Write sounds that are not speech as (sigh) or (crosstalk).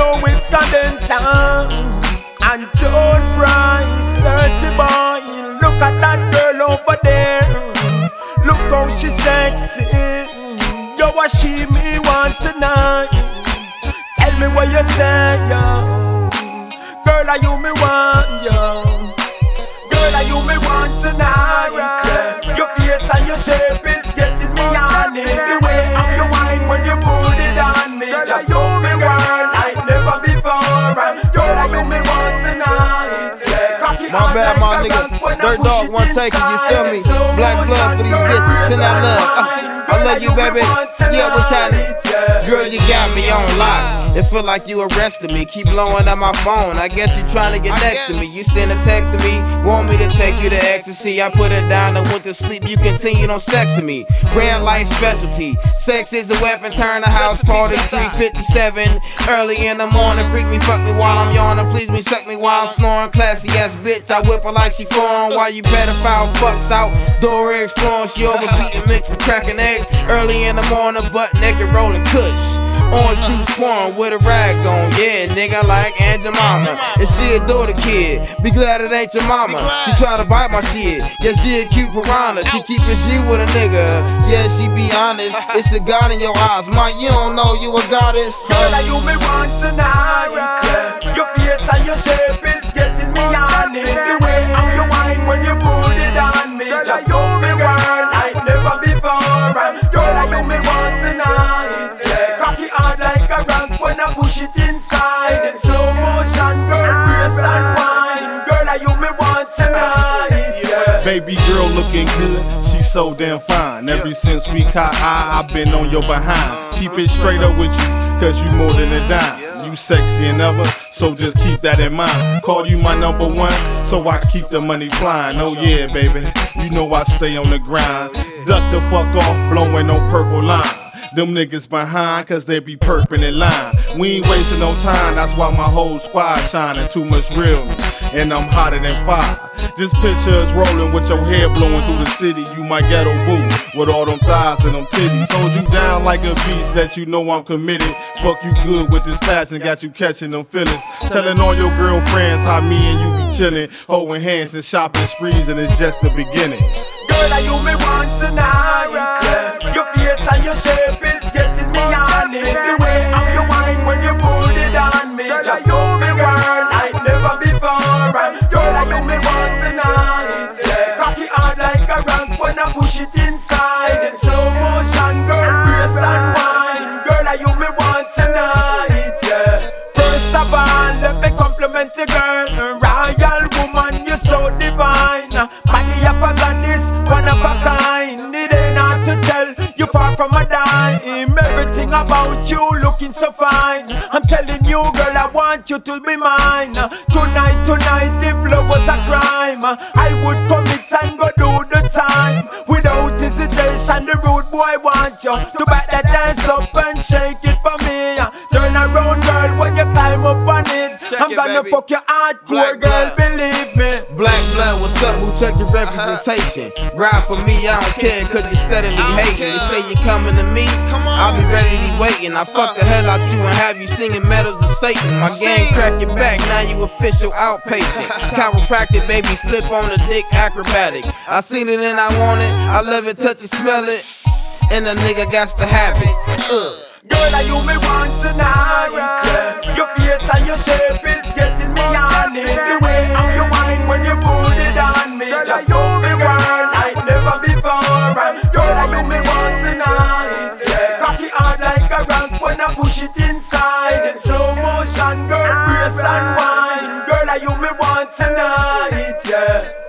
know it's Cadenza. And Tone Price, Dirrty Boy. Look at that girl over there. Look how she's sexy. Yo, what she me want tonight? Tell me what you say, yo. Girl, are you me want, yo? Girl, are you me want tonight? Your face and your shape My bad, my nigga. gun when I Dirt dog, one take it, you feel me? Black blood for these bitches, send that love. I love you, baby. Yeah, what's happening? Girl, you got me on lock. It feel like you arrested me. Keep blowing up my phone. I guess you trying to get next to me. You send a text to me, want me to take you to ecstasy. I put it down and went to sleep. You continued on sexing me. Grand life specialty. Sex is a weapon. Turn the house party 357. Early in the morning, freak me, fuck me while I'm yawning. Please me, suck me while I'm snoring. Classy ass bitch. I whip her like she foreign. While you pedophile fucks out. Door exploring. She overbeating, mixing, cracking eggs. Early in the morning, butt naked, rolling kush. Orange juice pouring with a rag on. Yeah, nigga like Aunt Jemima. And she adore the kid. Be glad it ain't your mama. She try to bite my shit. Yeah, she a cute piranha. She keep it G with a nigga. Yeah, she be honest. (laughs) It's a God in your eyes. My, you don't know you a goddess. Girl, you me want tonight? Yeah. Your face and your shape is getting me on it. Baby girl looking good, she's so damn fine. Ever since we caught eye, I've been on your behind. Keep it straight up with you, cause you more than a dime. You sexy and ever, so just keep that in mind. Call you my number one, so I keep the money flying. Oh yeah, baby, you know I stay on the grind. Duck the fuck off, blowing no purple line. Them niggas behind, cause they be perping in line. We ain't wasting no time, that's why my whole squad shining. Too much realness, and I'm hotter than fire. Just picture us rolling with your hair blowing through the city. You my ghetto boo, with all them thighs and them titties. Hold you down like a beast that you know I'm committed. Fuck you good with this passion, got you catching them feelings. Telling all your girlfriends how me and you be chilling, holding hands and shopping sprees, and it's just the beginning. Girl, are you me want tonight? Divine. Body of a goddess, one of a kind. It ain't hard to tell, you far from a dime. Everything about you looking so fine. I'm telling you, girl, I want you to be mine. Tonight, tonight, if love was a crime, I would commit and go do the time. Without hesitation, the rude boy want you to back that dance up and shake it for me. Turn around, girl, when you climb up I'm it, gonna baby. fuck your hardcore, Black girl, blood. believe me. Black blood, what's up? Who check your representation? Ride for me, I don't care, cause you steadily hating. You say you're coming to me, I'll be ready to waiting. I fuck the hell out you and have you singing medals of Satan. My gang crack your back, now you official outpatient. (laughs) Chiropractic, baby, flip on the dick acrobatic. I seen it and I want it, I love it, touch it, smell it. And the nigga got to have it. Ugh. Girl, are you me want tonight? alright. Girl, you me want tonight. Yeah. Cocky hard like a rock when I push it inside. In slow motion, girl, brace and wine. Girl, I you me want tonight. Yeah.